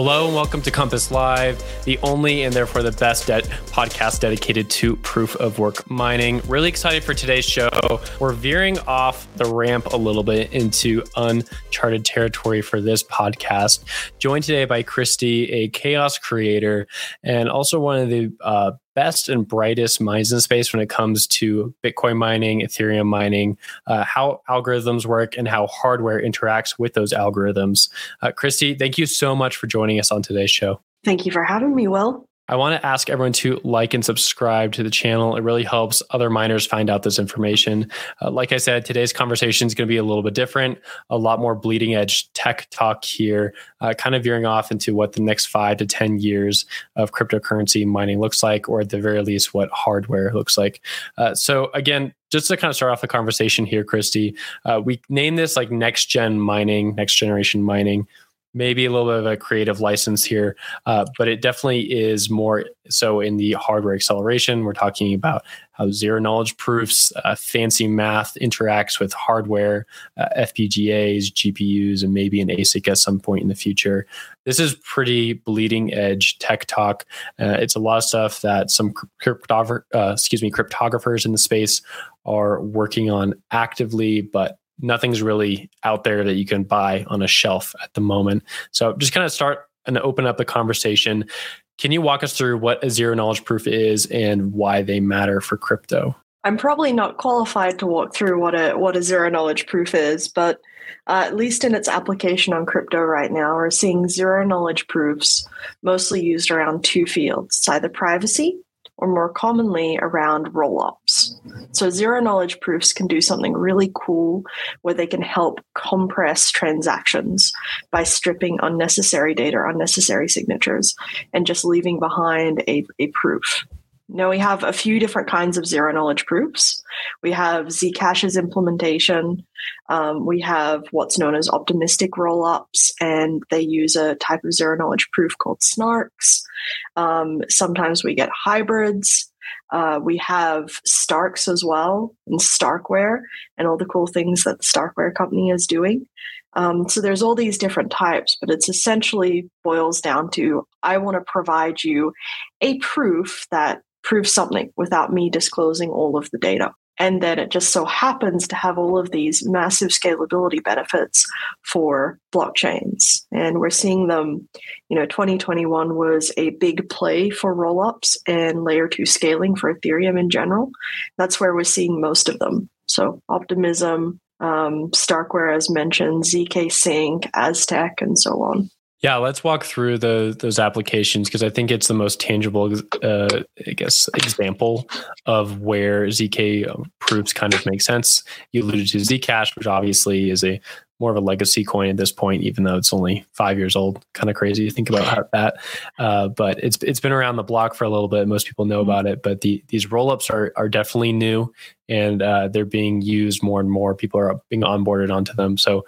Hello and welcome to Compass Live, the only and therefore the best de- podcast dedicated to proof of work mining. Really excited for today's show. We're veering off the ramp a little bit into uncharted territory for this podcast. Joined today by Christy, a chaos creator and also one of the uh, best and brightest minds in space when it comes to Bitcoin mining, Ethereum mining, uh, how algorithms work, and how hardware interacts with those algorithms. Uh, Christy, thank you so much for joining us on today's show. Thank you for having me, Will. I want to ask everyone to like and subscribe to the channel. It really helps other miners find out this information. Uh, like I said, today's conversation is going to be a little bit different, a lot more bleeding edge tech talk here, uh, kind of veering off into what the next five to 10 years of cryptocurrency mining looks like, or at the very least, what hardware looks like. Uh, so, again, just to kind of start off the conversation here, Christy, uh, we name this like next gen mining, next generation mining maybe a little bit of a creative license here, uh, but it definitely is more so in the hardware acceleration. We're talking about how zero knowledge proofs, uh, fancy math interacts with hardware, uh, FPGAs, GPUs, and maybe an ASIC at some point in the future. This is pretty bleeding edge tech talk. Uh, it's a lot of stuff that some cryptographer, uh, excuse me, cryptographers in the space are working on actively, but nothing's really out there that you can buy on a shelf at the moment. So just kind of start and open up the conversation. Can you walk us through what a zero knowledge proof is and why they matter for crypto? I'm probably not qualified to walk through what a what a zero knowledge proof is, but uh, at least in its application on crypto right now, we're seeing zero knowledge proofs mostly used around two fields: either privacy or more commonly around rollups. So, zero knowledge proofs can do something really cool where they can help compress transactions by stripping unnecessary data, unnecessary signatures, and just leaving behind a, a proof. Now we have a few different kinds of zero knowledge proofs. We have Zcash's implementation. Um, we have what's known as optimistic rollups, and they use a type of zero knowledge proof called snarks. Um, sometimes we get hybrids. Uh, we have Starks as well, and Starkware, and all the cool things that the Starkware company is doing. Um, so there's all these different types, but it's essentially boils down to I want to provide you a proof that proves something without me disclosing all of the data. And then it just so happens to have all of these massive scalability benefits for blockchains. And we're seeing them, you know, 2021 was a big play for rollups and layer two scaling for Ethereum in general. That's where we're seeing most of them. So Optimism, um, Starkware, as mentioned, zkSync, Aztec, and so on. Yeah, let's walk through the those applications because I think it's the most tangible, uh, I guess, example of where zk proofs kind of make sense. You alluded to Zcash, which obviously is a more of a legacy coin at this point, even though it's only five years old. Kind of crazy to think about that. Uh, but it's it's been around the block for a little bit. Most people know mm-hmm. about it, but the, these rollups are are definitely new, and uh, they're being used more and more. People are being onboarded onto them. So,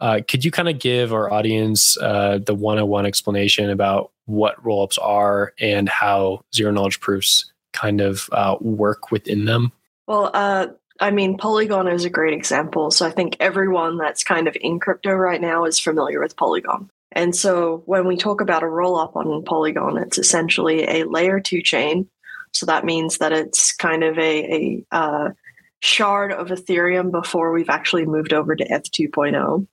uh, could you kind of give our audience uh, the one on one explanation about what rollups are and how zero knowledge proofs kind of uh, work within them? Well, uh, I mean, Polygon is a great example. So I think everyone that's kind of in crypto right now is familiar with Polygon. And so when we talk about a roll up on Polygon, it's essentially a layer two chain. So that means that it's kind of a, a uh, shard of Ethereum before we've actually moved over to ETH 2.0.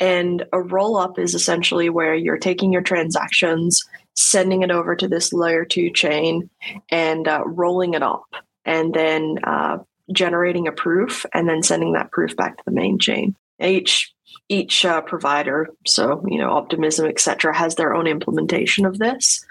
And a roll up is essentially where you're taking your transactions, sending it over to this layer two chain, and uh, rolling it up. And then uh, generating a proof and then sending that proof back to the main chain. Each each uh, provider, so you know, Optimism, etc., has their own implementation of this,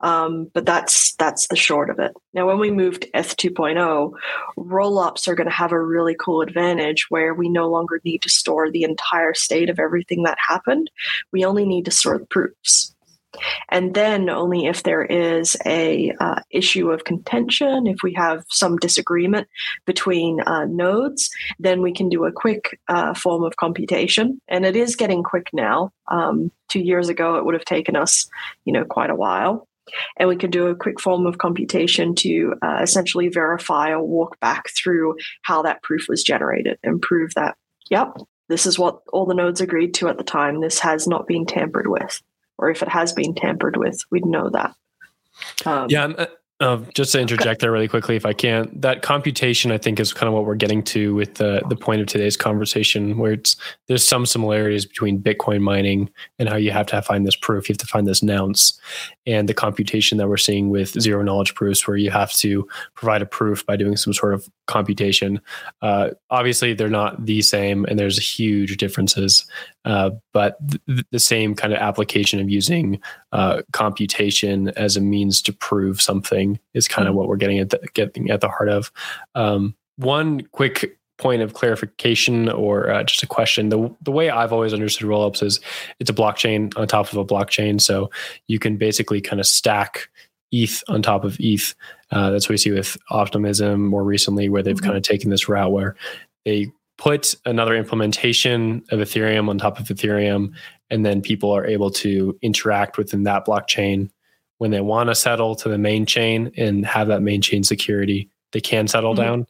um, but that's that's the short of it. Now, when we move to ETH 2.0, rollups are going to have a really cool advantage where we no longer need to store the entire state of everything that happened. We only need to store the proofs and then only if there is a uh, issue of contention if we have some disagreement between uh, nodes then we can do a quick uh, form of computation. And it is getting quick now. Um, two years ago it would have taken us you know quite a while. And we can do a quick form of computation to uh, essentially verify or walk back through how that proof was generated and prove that yep this is what all the nodes agreed to at the time. This has not been tampered with or if it has been tampered with, we'd know that. Um, yeah, uh, just to interject there really quickly, if I can, that computation I think is kind of what we're getting to with the the point of today's conversation, where it's there's some similarities between Bitcoin mining and how you have to find this proof, you have to find this nonce, and the computation that we're seeing with zero knowledge proofs, where you have to provide a proof by doing some sort of computation. Uh, obviously, they're not the same, and there's huge differences. Uh, but th- the same kind of application of using uh, computation as a means to prove something is kind of mm-hmm. what we're getting at the, getting at the heart of. Um, one quick point of clarification or uh, just a question the the way I've always understood rollups is it's a blockchain on top of a blockchain so you can basically kind of stack ETH on top of ETH uh, that's what we see with optimism more recently where they've mm-hmm. kind of taken this route where they put another implementation of Ethereum on top of Ethereum, and then people are able to interact within that blockchain when they want to settle to the main chain and have that main chain security. They can settle mm-hmm. down,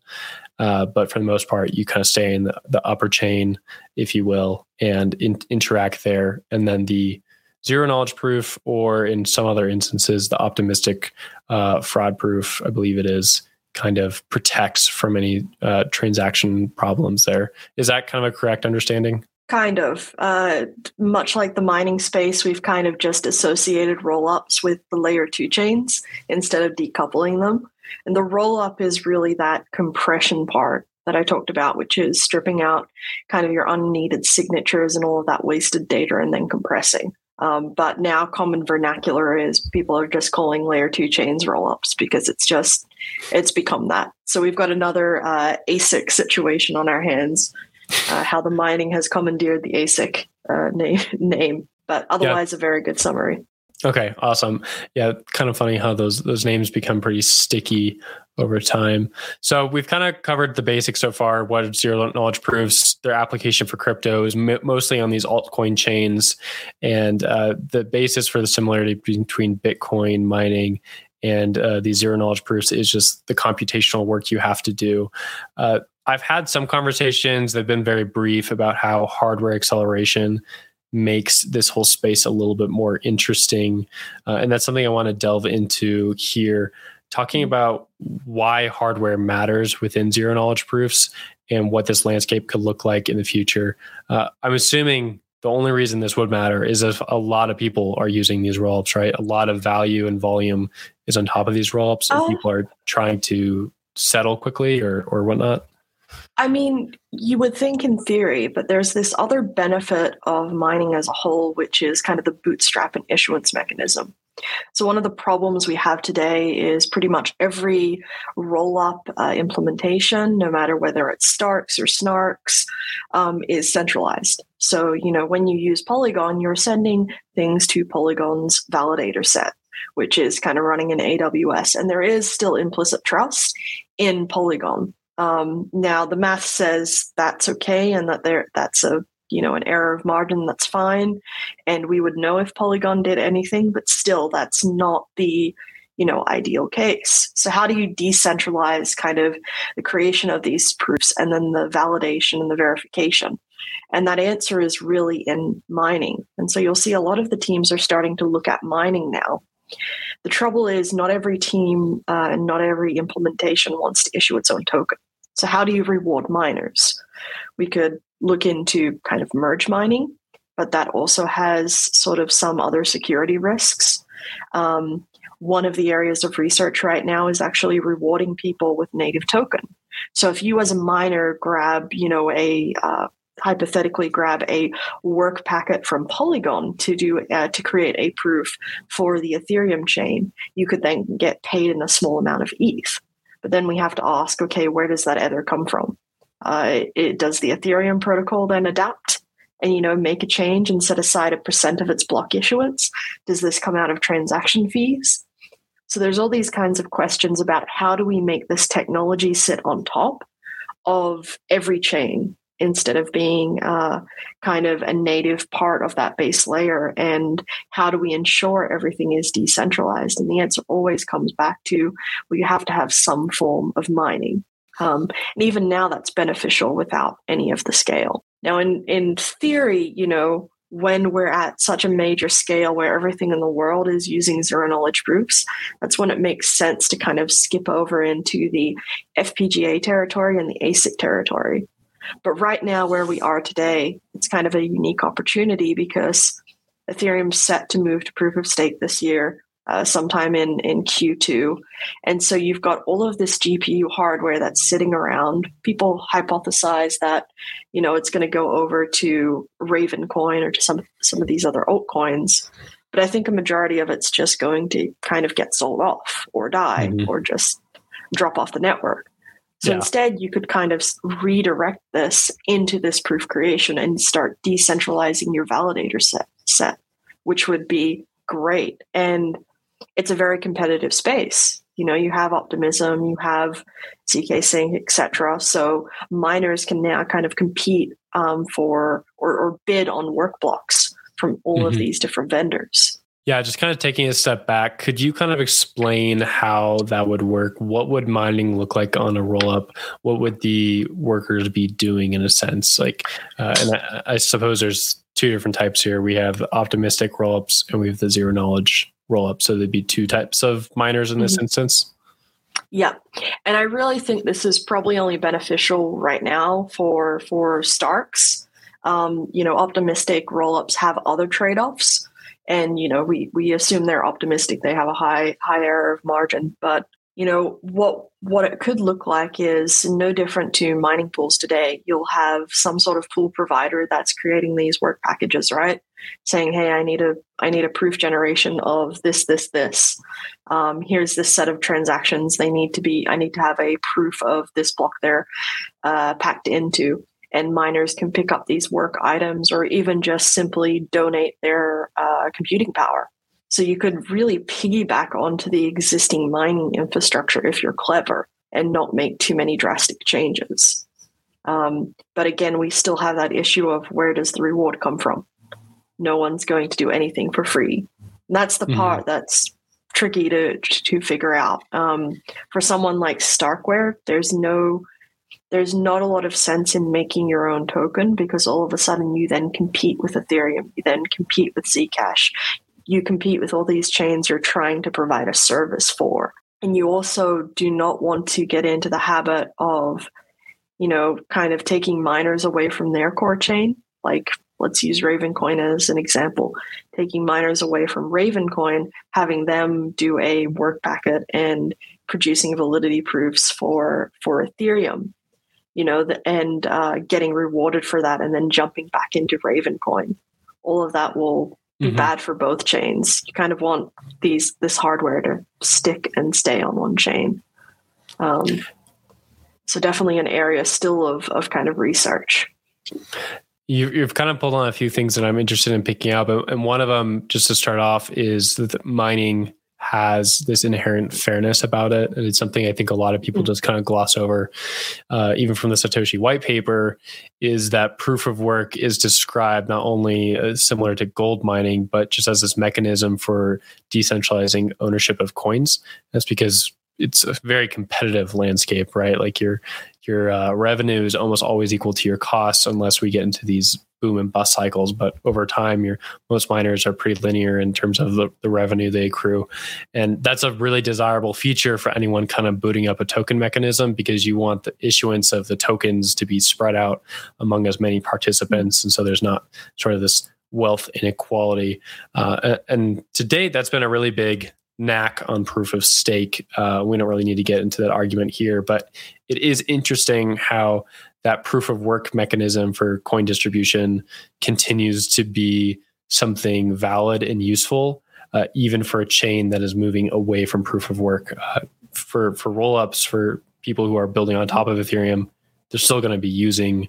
uh, but for the most part, you kind of stay in the, the upper chain, if you will, and in, interact there. And then the zero knowledge proof, or in some other instances, the optimistic uh, fraud proof, I believe it is, kind of protects from any uh, transaction problems there. Is that kind of a correct understanding? Kind of. Uh, much like the mining space, we've kind of just associated rollups with the layer two chains instead of decoupling them. And the rollup is really that compression part that I talked about, which is stripping out kind of your unneeded signatures and all of that wasted data and then compressing. Um, but now common vernacular is people are just calling layer two chains rollups because it's just it's become that. So we've got another uh, ASIC situation on our hands. Uh, how the mining has commandeered the ASIC uh, name, name, but otherwise yeah. a very good summary. Okay, awesome. Yeah, kind of funny how those those names become pretty sticky over time. So we've kind of covered the basics so far. What zero knowledge proofs, their application for crypto is m- mostly on these altcoin chains, and uh, the basis for the similarity between Bitcoin mining and uh, these zero knowledge proofs is just the computational work you have to do. Uh, I've had some conversations that have been very brief about how hardware acceleration makes this whole space a little bit more interesting. Uh, and that's something I want to delve into here, talking about why hardware matters within zero knowledge proofs and what this landscape could look like in the future. Uh, I'm assuming the only reason this would matter is if a lot of people are using these rollups, right? A lot of value and volume is on top of these rollups, and oh. people are trying to settle quickly or or whatnot. I mean, you would think in theory, but there's this other benefit of mining as a whole, which is kind of the bootstrap and issuance mechanism. So, one of the problems we have today is pretty much every roll up uh, implementation, no matter whether it's Starks or Snarks, um, is centralized. So, you know, when you use Polygon, you're sending things to Polygon's validator set, which is kind of running in AWS. And there is still implicit trust in Polygon. Um, now the math says that's okay and that there that's a you know an error of margin that's fine. And we would know if polygon did anything but still that's not the you know ideal case. So how do you decentralize kind of the creation of these proofs and then the validation and the verification? And that answer is really in mining. And so you'll see a lot of the teams are starting to look at mining now the trouble is, not every team uh, and not every implementation wants to issue its own token. So, how do you reward miners? We could look into kind of merge mining, but that also has sort of some other security risks. Um, one of the areas of research right now is actually rewarding people with native token. So if you as a miner grab, you know, a uh, hypothetically grab a work packet from Polygon to do uh, to create a proof for the Ethereum chain, you could then get paid in a small amount of ETH. But then we have to ask, okay, where does that ether come from? Uh, it, does the Ethereum protocol then adapt and you know make a change and set aside a percent of its block issuance? Does this come out of transaction fees? So there's all these kinds of questions about how do we make this technology sit on top of every chain instead of being uh, kind of a native part of that base layer? And how do we ensure everything is decentralized? And the answer always comes back to well, you have to have some form of mining. Um, and even now, that's beneficial without any of the scale. Now, in in theory, you know, when we're at such a major scale where everything in the world is using zero knowledge proofs, that's when it makes sense to kind of skip over into the FPGA territory and the ASIC territory. But right now, where we are today, it's kind of a unique opportunity because Ethereum's set to move to proof of stake this year uh, sometime in in Q2, and so you've got all of this GPU hardware that's sitting around. People hypothesize that you know it's going to go over to Ravencoin or to some some of these other altcoins, but I think a majority of it's just going to kind of get sold off or die mm-hmm. or just drop off the network. So yeah. instead, you could kind of redirect this into this proof creation and start decentralizing your validator set, set which would be great. And it's a very competitive space. You know, you have optimism, you have zkSync, etc. So miners can now kind of compete um, for or, or, bid on work blocks from all mm-hmm. of these different vendors. Yeah, just kind of taking a step back, could you kind of explain how that would work? What would mining look like on a roll up? What would the workers be doing in a sense? Like, uh, and I, I, suppose there's two different types here. We have optimistic roll ups and we have the zero knowledge roll up. So there'd be two types of miners in this mm-hmm. instance. Yeah. And I really think this is probably only beneficial right now for for Starks. Um, you know, optimistic roll-ups have other trade-offs. And, you know, we we assume they're optimistic, they have a high high error of margin. But you know what what it could look like is no different to mining pools today. You'll have some sort of pool provider that's creating these work packages right? Saying hey i need a i need a proof generation of this this this. Um, here's this set of transactions they need to be i need to have a proof of this block they're uh, packed into and miners can pick up these work items or even just simply donate their uh, computing power so you could really piggyback onto the existing mining infrastructure if you're clever and not make too many drastic changes. Um, but again, we still have that issue of where does the reward come from? No one's going to do anything for free. And that's the mm-hmm. part that's tricky to to figure out. Um, for someone like Starkware, there's no there's not a lot of sense in making your own token because all of a sudden you then compete with Ethereum, you then compete with Zcash, you compete with all these chains you're trying to provide a service for. And you also do not want to get into the habit of, you know, kind of taking miners away from their core chain. Like, let's use Ravencoin as an example, taking miners away from Ravencoin, having them do a work packet and producing validity proofs for for Ethereum, you know, the, and uh, getting rewarded for that, and then jumping back into Ravencoin. All of that will be mm-hmm. bad for both chains. You kind of want these this hardware to stick and stay on one chain. Um, so definitely an area still of of kind of research. You, you've kind of pulled on a few things that I'm interested in picking up, and one of them, just to start off, is mining has this inherent fairness about it. And it's something I think a lot of people mm. just kind of gloss over, uh, even from the Satoshi white paper, is that proof of work is described not only uh, similar to gold mining, but just as this mechanism for decentralizing ownership of coins. That's because it's a very competitive landscape, right? Like your your uh, revenue is almost always equal to your costs, unless we get into these boom and bust cycles. But over time, your most miners are pretty linear in terms of the, the revenue they accrue, and that's a really desirable feature for anyone kind of booting up a token mechanism because you want the issuance of the tokens to be spread out among as many participants, and so there's not sort of this wealth inequality. Uh, and to date, that's been a really big knack on proof of stake. Uh, we don't really need to get into that argument here, but it is interesting how that proof of work mechanism for coin distribution continues to be something valid and useful, uh, even for a chain that is moving away from proof of work. Uh, for for rollups, for people who are building on top of Ethereum, they're still going to be using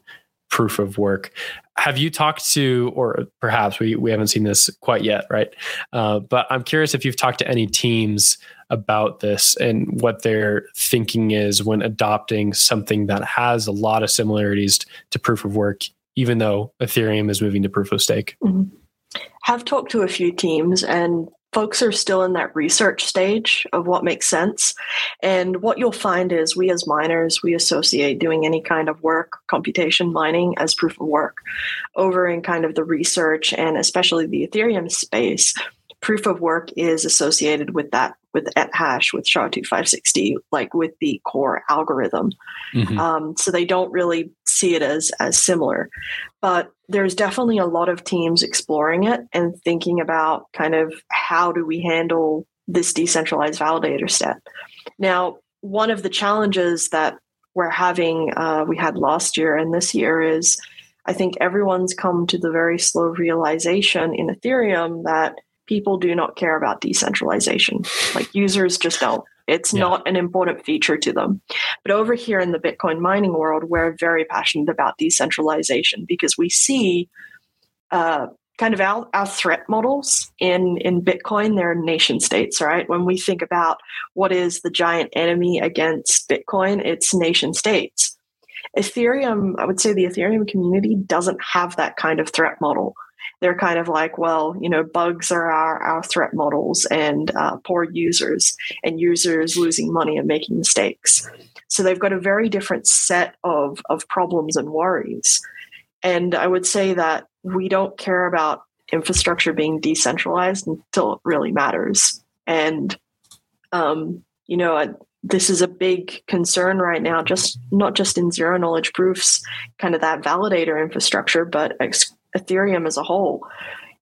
proof of work. Have you talked to, or perhaps we, we haven't seen this quite yet, right? Uh, but I'm curious if you've talked to any teams about this and what their thinking is when adopting something that has a lot of similarities to proof of work, even though Ethereum is moving to proof of stake. Mm-hmm. Have talked to a few teams, and folks are still in that research stage of what makes sense. And what you'll find is we as miners, we associate doing any kind of work, computation mining as proof of work over in kind of the research and especially the Ethereum space. Proof of work is associated with that, with hash, with SHA-256D, like with the core algorithm. Mm-hmm. Um, so they don't really see it as as similar. But there's definitely a lot of teams exploring it and thinking about kind of how do we handle this decentralized validator step. Now, one of the challenges that we're having, uh, we had last year and this year is I think everyone's come to the very slow realization in Ethereum that people do not care about decentralization. Like users just don't. It's yeah. not an important feature to them. But over here in the Bitcoin mining world, we're very passionate about decentralization because we see uh, kind of our, our threat models in, in Bitcoin, they're nation states, right? When we think about what is the giant enemy against Bitcoin, it's nation states. Ethereum, I would say the Ethereum community doesn't have that kind of threat model they're kind of like, well, you know, bugs are our, our threat models and uh, poor users and users losing money and making mistakes. So they've got a very different set of, of problems and worries. And I would say that we don't care about infrastructure being decentralized until it really matters. And, um, you know, this is a big concern right now, just not just in zero knowledge proofs, kind of that validator infrastructure, but Ethereum as a whole,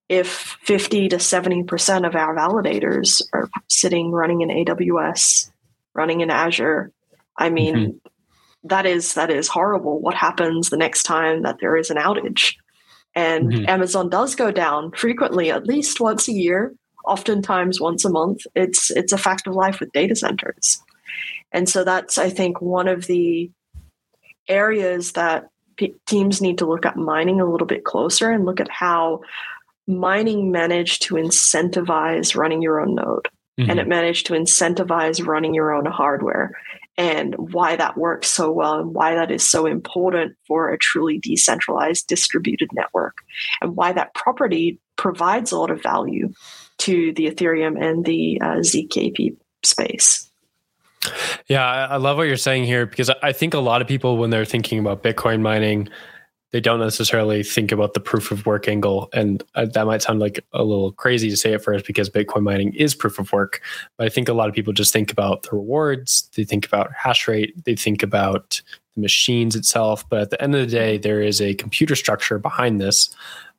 if 50 to 70% of our validators are sitting running in AWS, running in Azure, I mean, mm-hmm. that is that is horrible. What happens the next time that there is an outage? And mm-hmm. Amazon does go down frequently, at least once a year, oftentimes once a month. It's it's a fact of life with data centers. And so that's I think one of the areas that teams need to look at mining a little bit closer and look at how mining managed to incentivize running your own node mm-hmm. and it managed to incentivize running your own hardware and why that works so well and why that is so important for a truly decentralized distributed network and why that property provides a lot of value to the ethereum and the uh, zkp space yeah, I love what you're saying here because I think a lot of people, when they're thinking about Bitcoin mining, they don't necessarily think about the proof of work angle. And uh, that might sound like a little crazy to say at first because Bitcoin mining is proof of work. But I think a lot of people just think about the rewards, they think about hash rate, they think about the machines itself. But at the end of the day, there is a computer structure behind this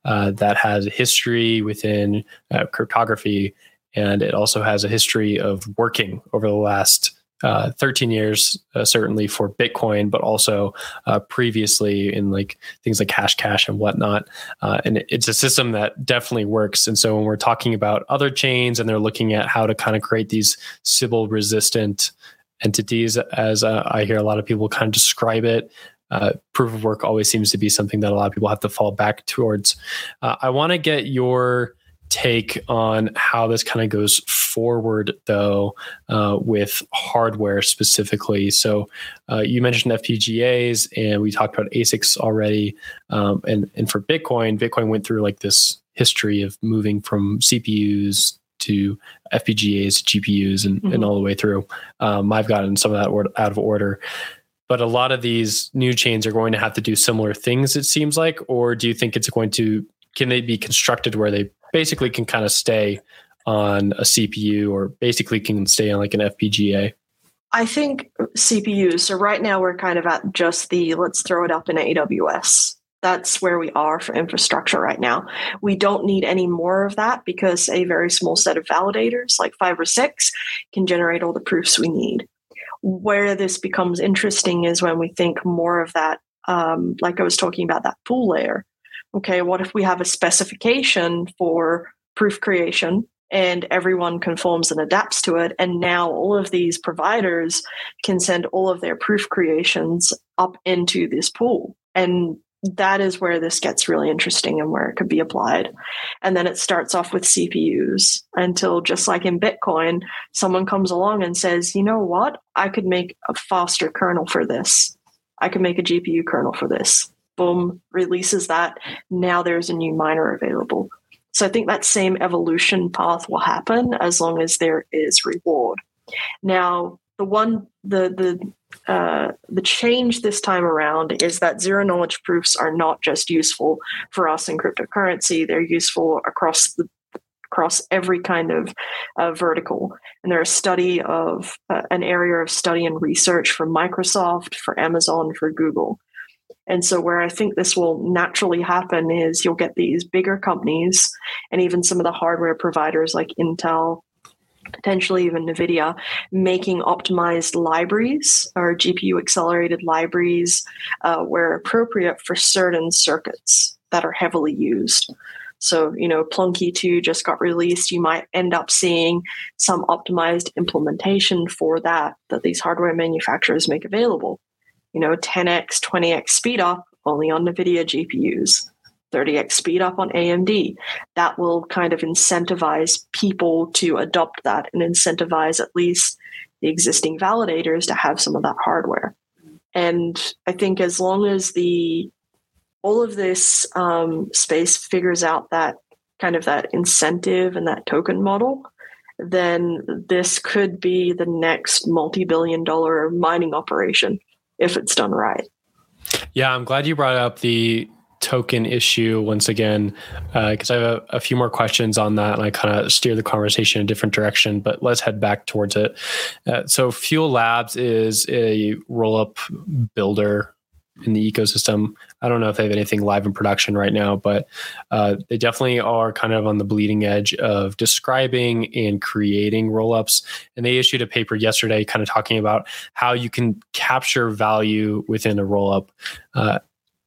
uh, that has history within uh, cryptography. And it also has a history of working over the last uh, 13 years, uh, certainly for Bitcoin, but also uh, previously in like things like Hashcash and whatnot. Uh, and it's a system that definitely works. And so when we're talking about other chains and they're looking at how to kind of create these Sybil resistant entities, as uh, I hear a lot of people kind of describe it, uh, proof of work always seems to be something that a lot of people have to fall back towards. Uh, I want to get your take on how this kind of goes forward, though, uh, with hardware specifically. So, uh, you mentioned FPGAs, and we talked about ASICs already. Um, and and for Bitcoin, Bitcoin went through like this history of moving from CPUs to FPGAs, GPUs, and, mm-hmm. and all the way through. Um, I've gotten some of that out of order. But a lot of these new chains are going to have to do similar things, it seems like. Or do you think it's going to, can they be constructed where they basically can kind of stay on a CPU or basically can stay on like an FPGA? I think CPUs. So right now we're kind of at just the let's throw it up in AWS. That's where we are for infrastructure right now. We don't need any more of that because a very small set of validators, like five or six, can generate all the proofs we need. Where this becomes interesting is when we think more of that, um, like I was talking about that pool layer okay, what if we have a specification for proof creation and everyone conforms and adapts to it? And now all of these providers can send all of their proof creations up into this pool. And that is where this gets really interesting and where it could be applied. And then it starts off with CPUs until, just like in Bitcoin, someone comes along and says, you know what? I could make a faster kernel for this. I could make a GPU kernel for this boom, releases that. Now there's a new miner available. So I think that same evolution path will happen as long as there is reward. Now, the one the the uh, the change this time around is that zero knowledge proofs are not just useful for us in cryptocurrency; they're useful across the across every kind of uh, vertical. And they're a study of uh, an area of study and research for Microsoft, for Amazon, for Google. And so, where I think this will naturally happen is you'll get these bigger companies and even some of the hardware providers like Intel, potentially even NVIDIA, making optimized libraries or GPU accelerated libraries uh, where appropriate for certain circuits that are heavily used. So, you know, Plonky2 just got released. You might end up seeing some optimized implementation for that that these hardware manufacturers make available. You know, 10x, 20x speed up only on NVIDIA GPUs. 30x speed up on AMD. That will kind of incentivize people to adopt that and incentivize at least the existing validators to have some of that hardware. And I think as long as the all of this um, space figures out that kind of that incentive and that token model, then this could be the next multi-billion dollar mining operation if it's done right. Yeah, I'm glad you brought up the token issue once again, because uh, I have a, a, few more questions on that, and I kind of steer the conversation in a different direction. But let's head back towards it. Uh, so, Fuel Labs is a roll-up builder in the ecosystem. I don't know if they have anything live in production right now, but uh, they definitely are kind of on the bleeding edge of describing and creating rollups. And they issued a paper yesterday, kind of talking about how you can capture value within a rollup. Uh,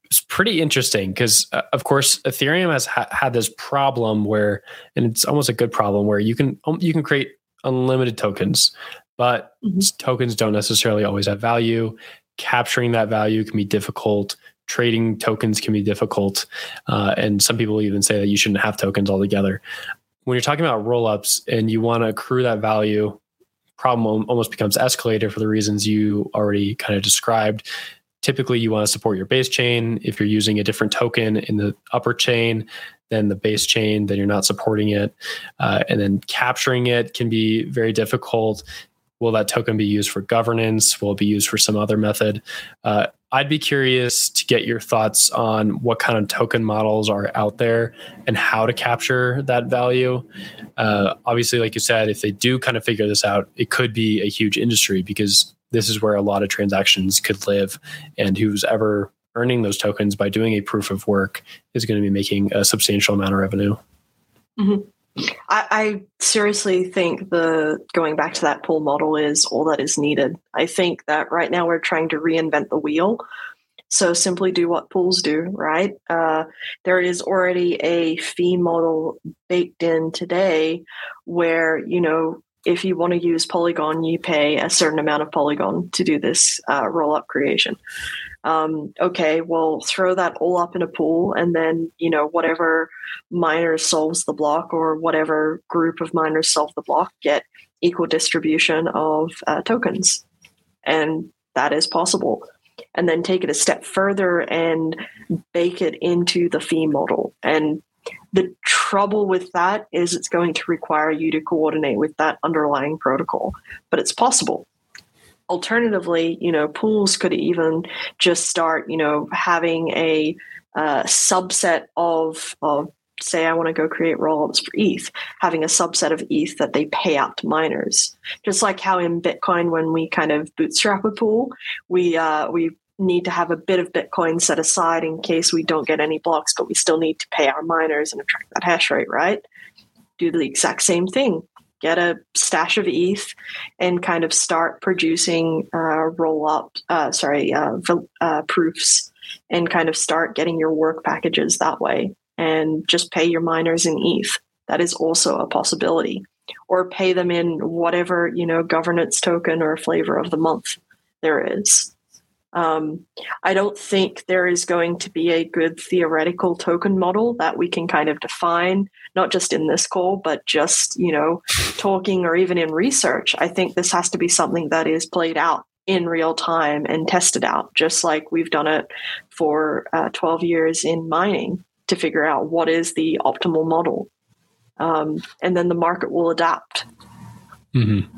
it's pretty interesting because, uh, of course, Ethereum has ha- had this problem where, and it's almost a good problem where you can um, you can create unlimited tokens, but mm-hmm. tokens don't necessarily always have value. Capturing that value can be difficult. Trading tokens can be difficult, uh, and some people even say that you shouldn't have tokens altogether. When you're talking about rollups and you want to accrue that value, problem almost becomes escalated for the reasons you already kind of described typically you want to support your base chain. If you're using a different token in the upper chain than the base chain, then you're not supporting it. Uh, and then capturing it can be very difficult. Will that token be used for governance? Will it be used for some other method? Uh, I'd be curious to get your thoughts on what kind of token models are out there and how to capture that value. Uh, obviously, like you said, if they do kind of figure this out, it could be a huge industry because this is where a lot of transactions could live. And who's ever earning those tokens by doing a proof of work is going to be making a substantial amount of revenue. Mm-hmm. I, I, seriously think the going back to that pool model is all that is needed. I think that right now we're trying to reinvent the wheel. So simply do what pools do, right? Uh, there is already a fee model baked in today where, you know, if you want to use Polygon, you pay a certain amount of Polygon to do this uh, roll up creation. Um, okay, well, throw that all up in a pool, and then you know whatever miner solves the block or whatever group of miners solve the block get equal distribution of uh, tokens, and that is possible. And then take it a step further and bake it into the fee model and the trouble with that is it's going to require you to coordinate with that underlying protocol, but it's possible. Alternatively, you know, pools could even just start, you know, having a uh, subset of, of say I want to go create rollups for ETH, having a subset of ETH that they pay out to miners. Just like how in Bitcoin, when we kind of bootstrap a pool, we uh, we need to have a bit of Bitcoin set aside in case we don't get any blocks, but we still need to pay our miners and attract that hash rate, right? Do the exact same thing. Get a stash of ETH and kind of start producing uh, roll up, uh, sorry, uh, uh, proofs and kind of start getting your work packages that way and just pay your miners in ETH. That is also a possibility. Or pay them in whatever, you know, governance token or flavor of the month there is. Um, I don't think there is going to be a good theoretical token model that we can kind of define, not just in this call, but just, you know, talking or even in research. I think this has to be something that is played out in real time and tested out, just like we've done it for uh, 12 years in mining to figure out what is the optimal model. um, and then the market will adapt. Mm-hmm.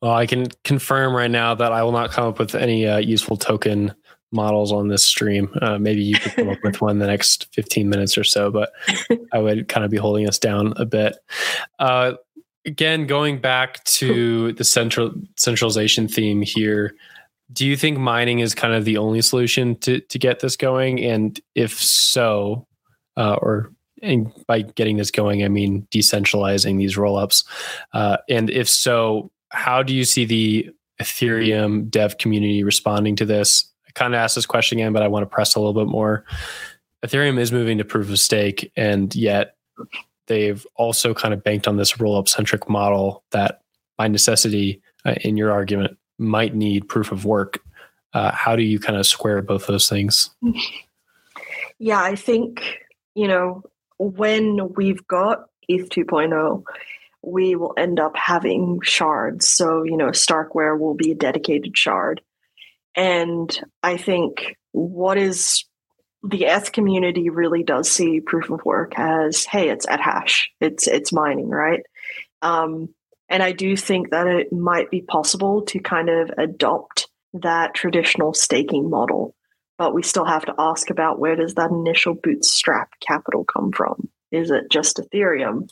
Well, I can confirm right now that I will not come up with any uh, useful token models on this stream. Uh, maybe you could come up with one in the next 15 minutes or so, but I would kind of be holding us down a bit. Uh, again, going back to the central centralization theme here, do you think mining is kind of the only solution to to get this going? And if so, uh, or and by getting this going, I mean decentralizing these rollups. Uh, and if so, how do you see the Ethereum dev community responding to this? Kind of asked this question again, but I want to press a little bit more. Ethereum is moving to proof of stake, and yet they've also kind of banked on this rollup centric model that, by necessity, uh, in your argument, might need proof of work. Uh, how do you kind of square both those things? Yeah, I think, you know, when we've got ETH 2.0, we will end up having shards. So, you know, Starkware will be a dedicated shard. And I think what is the ETH community really does see proof of work as, hey, it's at hash, it's it's mining, right? Um, and I do think that it might be possible to kind of adopt that traditional staking model, but we still have to ask about where does that initial bootstrap capital come from? Is it just Ethereum?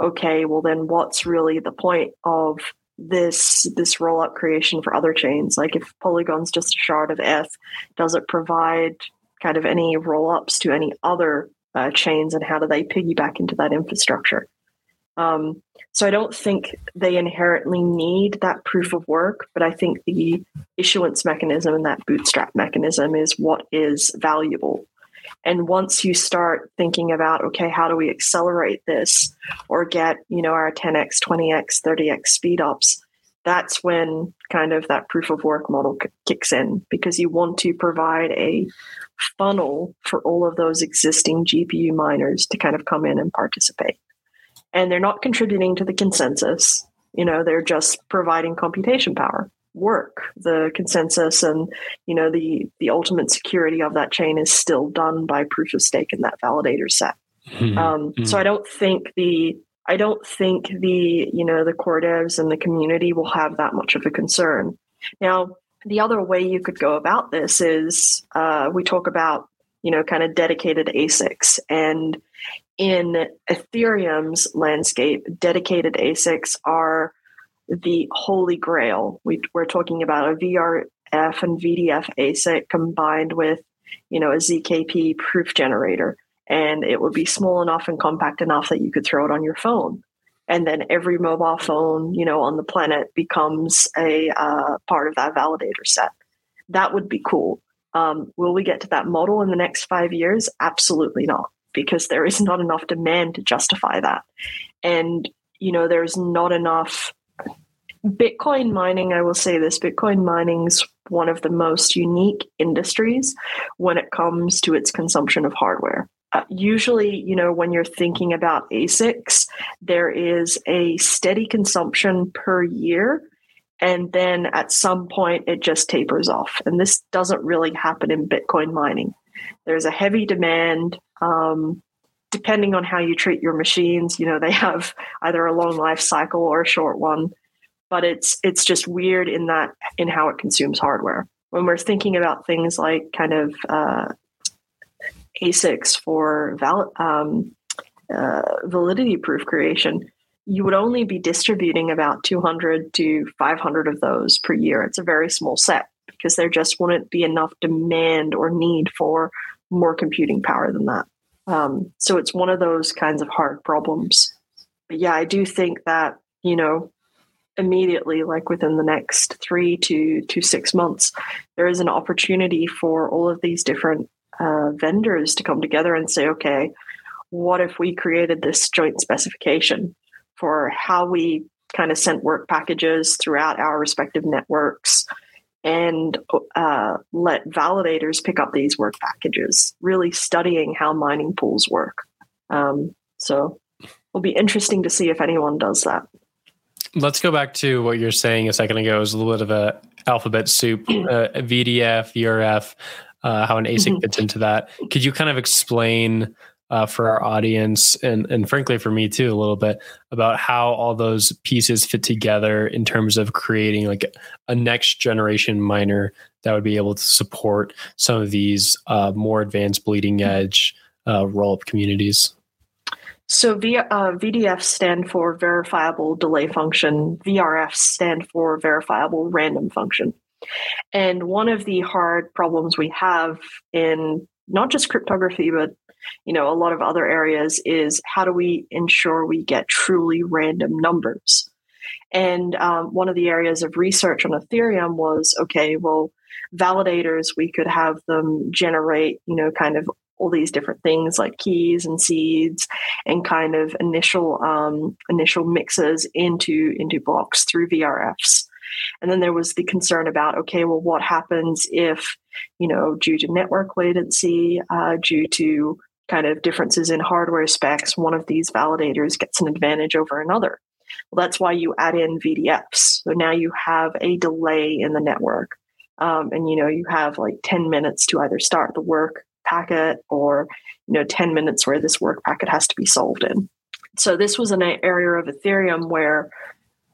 Okay, well then what's really the point of this this rollup creation for other chains? Like if Polygon's just a shard of ETH, does it provide kind of any rollups to any other uh, chains, and how do they piggyback into that infrastructure? Um, so I don't think they inherently need that proof of work, but I think the issuance mechanism and that bootstrap mechanism is what is valuable. And once you start thinking about, okay, how do we accelerate this or get, you know, our 10x, 20x, 30x speed ups, that's when kind of that proof of work model kicks in because you want to provide a funnel for all of those existing GPU miners to kind of come in and participate and they're not contributing to the consensus. You know, they're just providing computation power, work. The consensus and you know the the ultimate security of that chain is still done by proof of stake in that validator set. Mm-hmm. Um, mm-hmm. So I don't think the I don't think the you know the core devs and the community will have that much of a concern. Now, the other way you could go about this is uh, we talk about you know kind of dedicated ASICs and in Ethereum's landscape, dedicated ASICs are the holy grail. We, are talking about a VRF and VDF ASIC combined with, you know, a ZKP proof generator, and it would be small enough and compact enough that you could throw it on your phone. And then every mobile phone, you know, on the planet becomes a uh, part of that validator set. That would be cool. Um, will we get to that model in the next five years? Absolutely not because there is not enough demand to justify that. And, you know, there's not enough. Bitcoin mining, I will say this Bitcoin mining is one of the most unique industries when it comes to its consumption of hardware. Uh, usually, you know, when you're thinking about ASICs, there is a steady consumption per year. And then at some point, it just tapers off. And this doesn't really happen in Bitcoin mining. There's a heavy demand. Um, depending on how you treat your machines, you know, they have either a long life cycle or a short one. But it's it's just weird in that in how it consumes hardware. When we're thinking about things like kind of uh, ASICs for val- um, uh, validity proof creation, you would only be distributing about 200 to 500 of those per year. It's a very small set because there just wouldn't be enough demand or need for more computing power than that. Um, so it's one of those kinds of hard problems. But yeah, I do think that, you know, immediately, like within the next three to, to six months, there is an opportunity for all of these different uh, vendors to come together and say, okay, what if we created this joint specification for how we kind of sent work packages throughout our respective networks and uh, let validators pick up these work packages, really studying how mining pools work. Um, so it'll be interesting to see if anyone does that. Let's go back to what you're saying a second ago. It was a little bit of a alphabet soup, uh, VDF, VRF, uh, how an ASIC mm-hmm. fits into that. Could you kind of explain uh, for our audience and and frankly for me too a little bit about how all those pieces fit together in terms of creating like a next generation miner that would be able to support some of these uh, more advanced bleeding edge uh, roll up communities. So v, uh, VDF stand for verifiable delay function. VRF stand for verifiable random function. And one of the hard problems we have in not just cryptography, but you know a lot of other areas is how do we ensure we get truly random numbers? And um, one of the areas of research on Ethereum was okay, well, validators we could have them generate you know kind of all these different things like keys and seeds and kind of initial um, initial mixes into into blocks through VRFs. And then there was the concern about okay, well, what happens if you know due to network latency, uh, due to kind of differences in hardware specs, one of these validators gets an advantage over another. Well, that's why you add in VDFs. So now you have a delay in the network. Um, and you know you have like 10 minutes to either start the work packet or you know 10 minutes where this work packet has to be solved in. So this was an area of ethereum where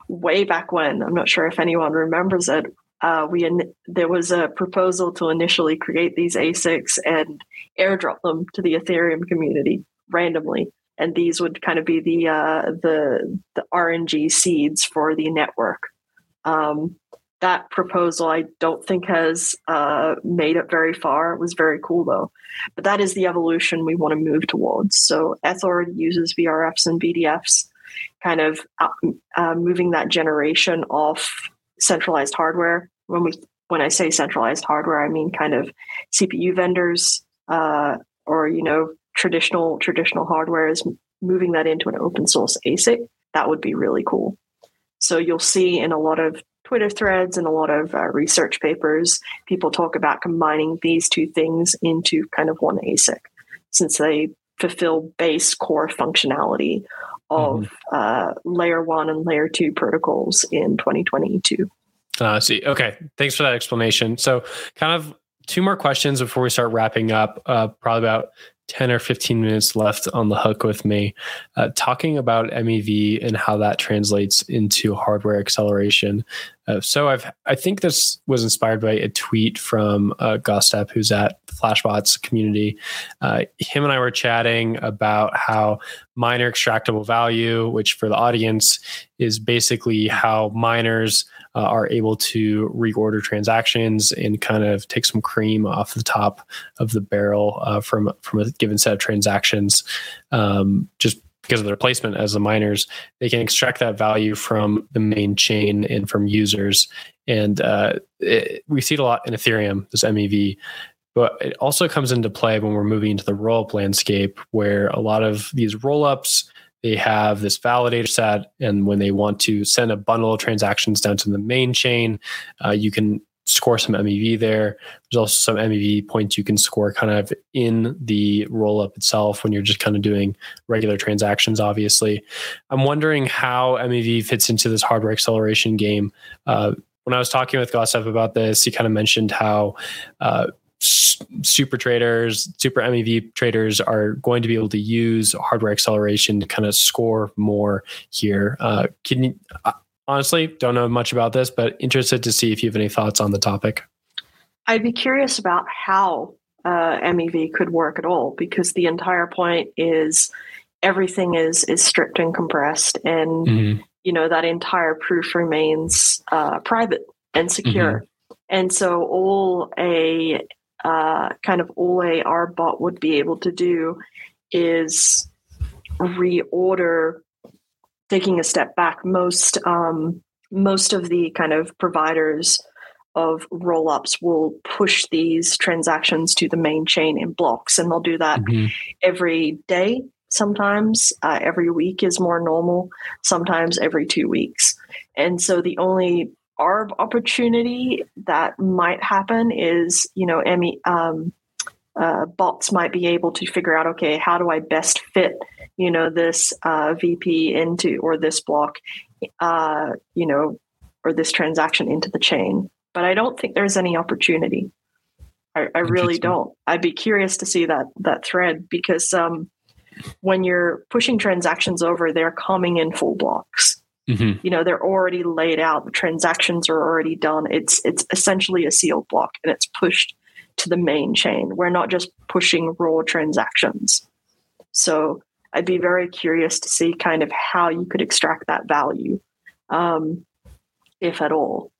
way back when i'm not sure if anyone remembers it uh, we in, there was a proposal to initially create these asics and airdrop them to the ethereum community randomly. And these would kind of be the uh, the the rng seeds for the network. Um, that proposal I don't think has uh, made it very far. It was very cool though. But that is the evolution we want to move towards. So Ethor uses VRFs and VDFs, kind of uh, moving that generation off centralized hardware. When we when I say centralized hardware, I mean kind of CPU vendors uh, or you know traditional traditional hardware is moving that into an open source ASIC. That would be really cool. So you'll see in a lot of Twitter threads and a lot of uh, research papers, people talk about combining these two things into kind of one ASIC, since they fulfill base core functionality of mm-hmm. uh, layer one and layer two protocols in 2022. Uh, I see. Okay. Thanks for that explanation. So, kind of two more questions before we start wrapping up. Uh, probably about 10 or 15 minutes left on the hook with me, uh, talking about MEV and how that translates into hardware acceleration. Uh, so I've, I think this was inspired by a tweet from uh, Gostep, who's at Flashbots community. Uh, him and I were chatting about how miner extractable value, which for the audience is basically how miners uh, are able to reorder transactions and kind of take some cream off the top of the barrel uh, from from a given set of transactions. Um, just because of their placement as the miners, they can extract that value from the main chain and from users. And uh, it, we see it a lot in Ethereum, this MEV. But it also comes into play when we're moving into the roll-up landscape, where a lot of these roll-ups they have this validator set, and when they want to send a bundle of transactions down to the main chain, uh, you can score some MEV there. There's also some MEV points you can score kind of in the rollup itself when you're just kind of doing regular transactions, obviously. I'm wondering how MEV fits into this hardware acceleration game. Uh, when I was talking with Gostep about this, he kind of mentioned how uh, super traders, super MEV traders are going to be able to use hardware acceleration to kind of score more here. Uh, can you, uh, honestly, don't know much about this, but interested to see if you have any thoughts on the topic. I'd be curious about how uh, MEV could work at all, because the entire point is everything is is stripped and compressed, and mm-hmm. you know that entire proof remains uh, private and secure. Mm-hmm. And so all a uh, kind of all a our bot would be able to do is reorder taking a step back most um, most of the kind of providers of roll-ups will push these transactions to the main chain in blocks and they'll do that mm-hmm. every day sometimes uh, every week is more normal sometimes every two weeks and so the only arb opportunity that might happen is you know Emmy um, uh, bots might be able to figure out okay how do I best fit you know this uh, VP into or this block uh, you know or this transaction into the chain. But I don't think there's any opportunity. I, I really don't. I'd be curious to see that that thread because um, when you're pushing transactions over, they're coming in full blocks. Mm-hmm. You know, they're already laid out. The transactions are already done. It's it's essentially a sealed block, and it's pushed to the main chain. We're not just pushing raw transactions. So I'd be very curious to see kind of how you could extract that value, um, if at all.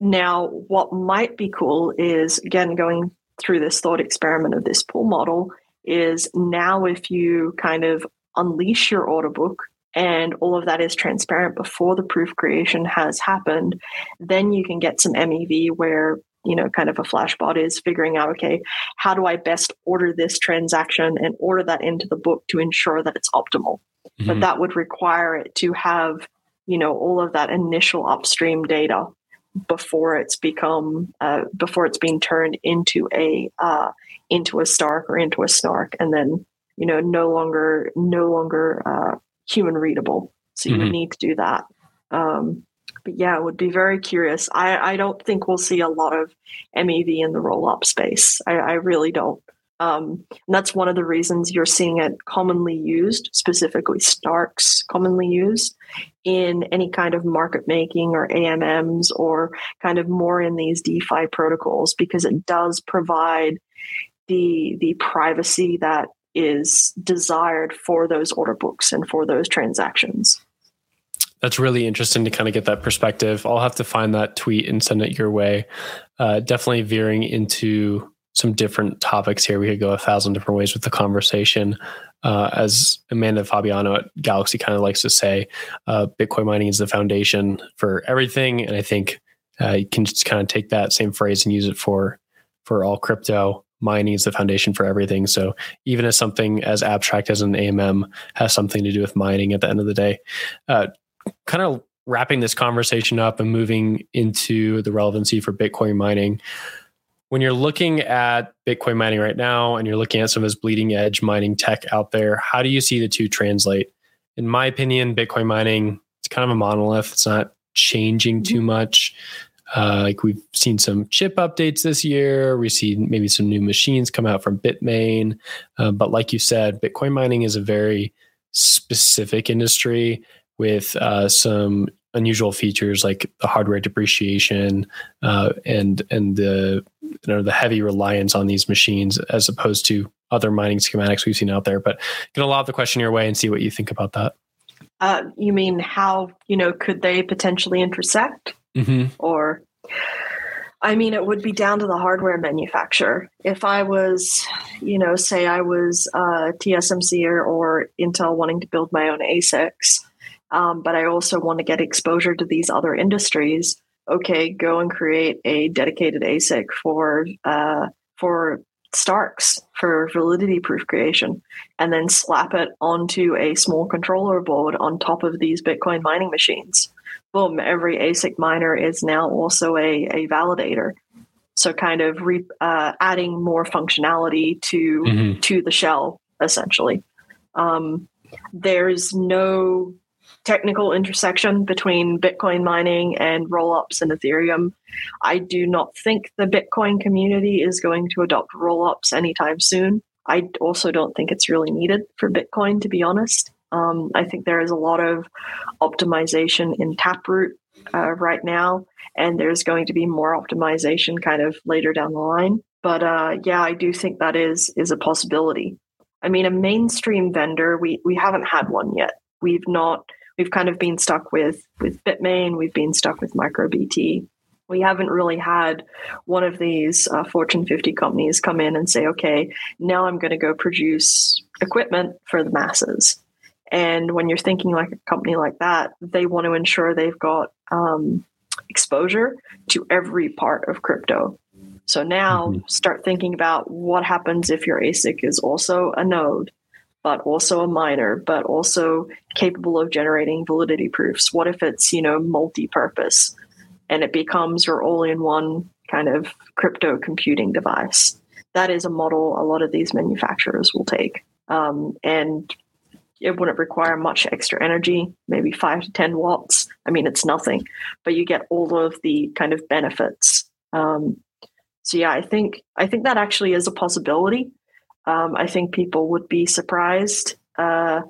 Now, what might be cool is again going through this thought experiment of this pool model is now if you kind of unleash your order book and all of that is transparent before the proof creation has happened, then you can get some MEV where you know kind of a flashbot is figuring out okay how do i best order this transaction and order that into the book to ensure that it's optimal mm-hmm. but that would require it to have you know all of that initial upstream data before it's become uh, before it's being turned into a uh, into a stark or into a snark and then you know no longer no longer uh, human readable. So you mm-hmm. would need to do that. Um, but yeah would be very curious. I, I don't think we'll see a lot of mev in the roll-up space. I, I really don't. Um, and that's one of the reasons you're seeing it commonly used, specifically Starks commonly used in any kind of market making or AMMs or kind of more in these DeFi protocols because it does provide the the privacy that is desired for those order books and for those transactions. That's really interesting to kind of get that perspective. I'll have to find that tweet and send it your way. Uh, definitely veering into some different topics here. We could go a thousand different ways with the conversation. Uh, as Amanda Fabiano at Galaxy kind of likes to say, uh, Bitcoin mining is the foundation for everything, and I think uh, you can just kind of take that same phrase and use it for for all crypto. Mining is the foundation for everything. So even as something as abstract as an AMM has something to do with mining at the end of the day, uh, kind of wrapping this conversation up and moving into the relevancy for Bitcoin mining when you're looking at Bitcoin mining right now and you're looking at some of this bleeding edge mining tech out there, how do you see the two translate? In my opinion, Bitcoin mining it's kind of a monolith. It's not changing too mm-hmm. much. Uh, like we've seen some chip updates this year. We see maybe some new machines come out from Bitmain. Uh, but like you said, Bitcoin mining is a very specific industry with uh, some unusual features like the hardware depreciation uh, and and the you know the heavy reliance on these machines as opposed to other mining schematics we've seen out there. But gonna lob the question your way and see what you think about that. Uh, you mean how you know could they potentially intersect mm-hmm. or? I mean, it would be down to the hardware manufacturer. If I was, you know, say I was uh, TSMC or, or Intel wanting to build my own ASICs, um, but I also want to get exposure to these other industries. Okay, go and create a dedicated ASIC for uh, for Starks for validity proof creation, and then slap it onto a small controller board on top of these Bitcoin mining machines. Boom! Every ASIC miner is now also a, a validator. So, kind of re, uh, adding more functionality to mm-hmm. to the shell, essentially. Um, there's no technical intersection between Bitcoin mining and rollups and Ethereum. I do not think the Bitcoin community is going to adopt rollups anytime soon. I also don't think it's really needed for Bitcoin, to be honest. Um, I think there is a lot of optimization in Taproot uh, right now, and there's going to be more optimization kind of later down the line. But uh, yeah, I do think that is is a possibility. I mean, a mainstream vendor, we we haven't had one yet. We've not we've kind of been stuck with with Bitmain, we've been stuck with MicroBT. We haven't really had one of these uh, Fortune 50 companies come in and say, okay, now I'm going to go produce equipment for the masses. And when you're thinking like a company like that, they want to ensure they've got um, exposure to every part of crypto. So now mm-hmm. start thinking about what happens if your ASIC is also a node but also a miner, but also capable of generating validity proofs? What if it's, you know, multi-purpose and it becomes your all-in-one kind of crypto computing device? That is a model a lot of these manufacturers will take. Um, and it wouldn't require much extra energy, maybe five to 10 watts. I mean, it's nothing, but you get all of the kind of benefits. Um, so yeah, I think I think that actually is a possibility. Um, I think people would be surprised uh,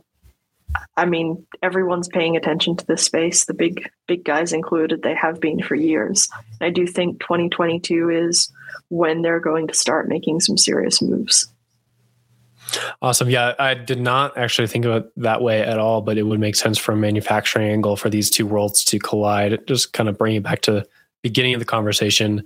I mean, everyone's paying attention to this space, the big big guys included. They have been for years. I do think 2022 is when they're going to start making some serious moves. Awesome. Yeah, I did not actually think of it that way at all, but it would make sense from a manufacturing angle for these two worlds to collide. Just kind of bringing it back to the beginning of the conversation.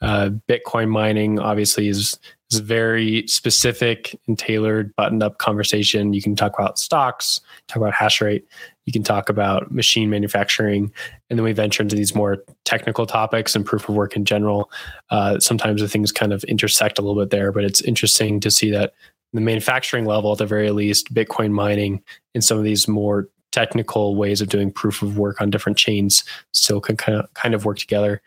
Uh, Bitcoin mining obviously is is very specific and tailored, buttoned up conversation. You can talk about stocks, talk about hash rate, you can talk about machine manufacturing, and then we venture into these more technical topics and proof of work in general. Uh, sometimes the things kind of intersect a little bit there, but it's interesting to see that the manufacturing level, at the very least, Bitcoin mining and some of these more technical ways of doing proof of work on different chains still can kind of kind of work together.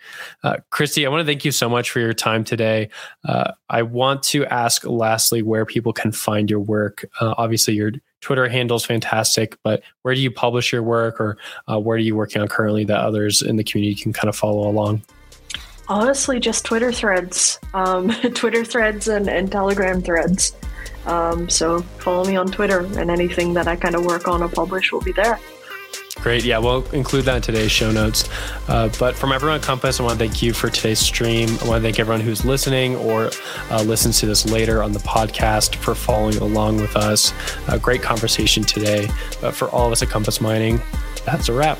Uh, Christy, I want to thank you so much for your time today. Uh, I want to ask lastly where people can find your work. Uh, obviously, your Twitter handle is fantastic, but where do you publish your work, or uh, where are you working on currently that others in the community can kind of follow along? Honestly, just Twitter threads, um, Twitter threads, and, and Telegram threads. Um, so follow me on Twitter, and anything that I kind of work on or publish will be there. Great. Yeah, we'll include that in today's show notes. Uh, but from everyone at Compass, I want to thank you for today's stream. I want to thank everyone who's listening or uh, listens to this later on the podcast for following along with us. A great conversation today. But for all of us at Compass Mining, that's a wrap.